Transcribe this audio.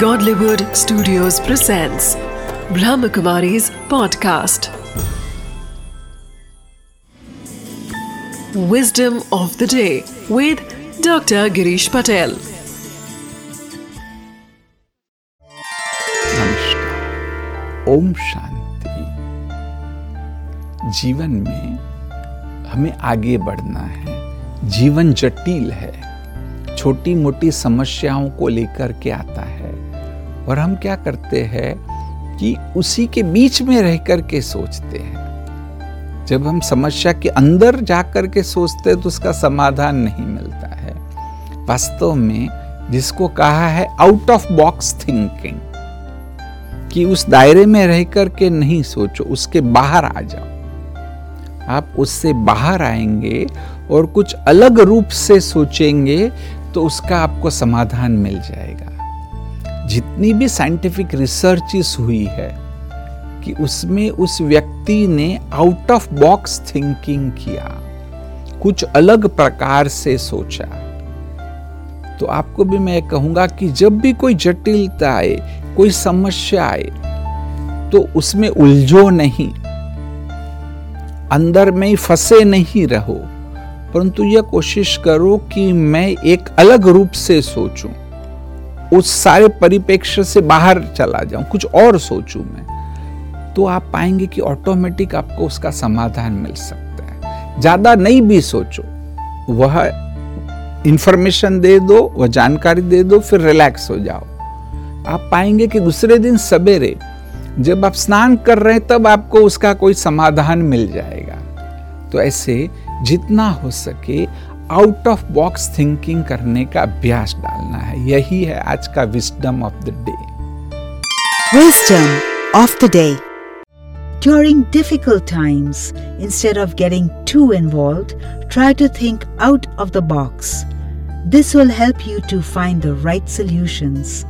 Godlywood Studios presents Brahmakumari's podcast. Wisdom of the day with Dr. Girish Patel. नमस्कार ओम शांति जीवन में हमें आगे बढ़ना है जीवन जटिल है छोटी मोटी समस्याओं को लेकर के आता है और हम क्या करते हैं कि उसी के बीच में रह कर के सोचते हैं। जब हम समस्या के अंदर जा कर के सोचते हैं तो उसका समाधान नहीं मिलता है। वास्तव में जिसको कहा है आउट ऑफ़ बॉक्स थिंकिंग कि उस दायरे में रह कर के नहीं सोचो, उसके बाहर आ जाओ। आप उससे बाहर आएँगे और कुछ अलग रूप से सोचेंगे तो उसका आपको समाधान मिल जाएगा। जितनी भी साइंटिफिक रिसर्च हुई है, कि उसमें उस व्यक्ति ने आउट ऑफ़ बॉक्स थिंकिंग किया। कुछ अलग प्रकार से सोचा। तो आपको भी मैं कहूँगा कि जब भी कोई जटिलता आए, कोई समस्या आए तो उसमें उलझो नहीं। अंदर में ही फंसे नहीं रहो। परंतु यह कोशिश करो कि मैं एक अलग रूप से सोचूं। उस सारे परिप्रेक्ष्य से बाहर चला जाऊँ, कुछ और सोचूं मैं तो आप पाएँगे कि ऑटोमेटिक आपको उसका समाधान मिल सकता है। ज़्यादा नहीं भी सोचो, वह इंफॉर्मेशन दे दो, वह जानकारी दे दो, फिर रिलैक्स हो जाओ। आप पाएँगे कि दूसरे दिन सवेरे जब आप स्नान कर रहे हैं, तब आपको उसका कोई समाधान मिल जाएगा। तो ऐसे जितना हो सके आउट ऑफ़ बॉक्स थिंकिंग करने का अभ्यास डालना है। यही है आज का wisdom of the day wisdom of the day during difficult times instead of getting too involve try to think out of the box this will help you to find the right solutions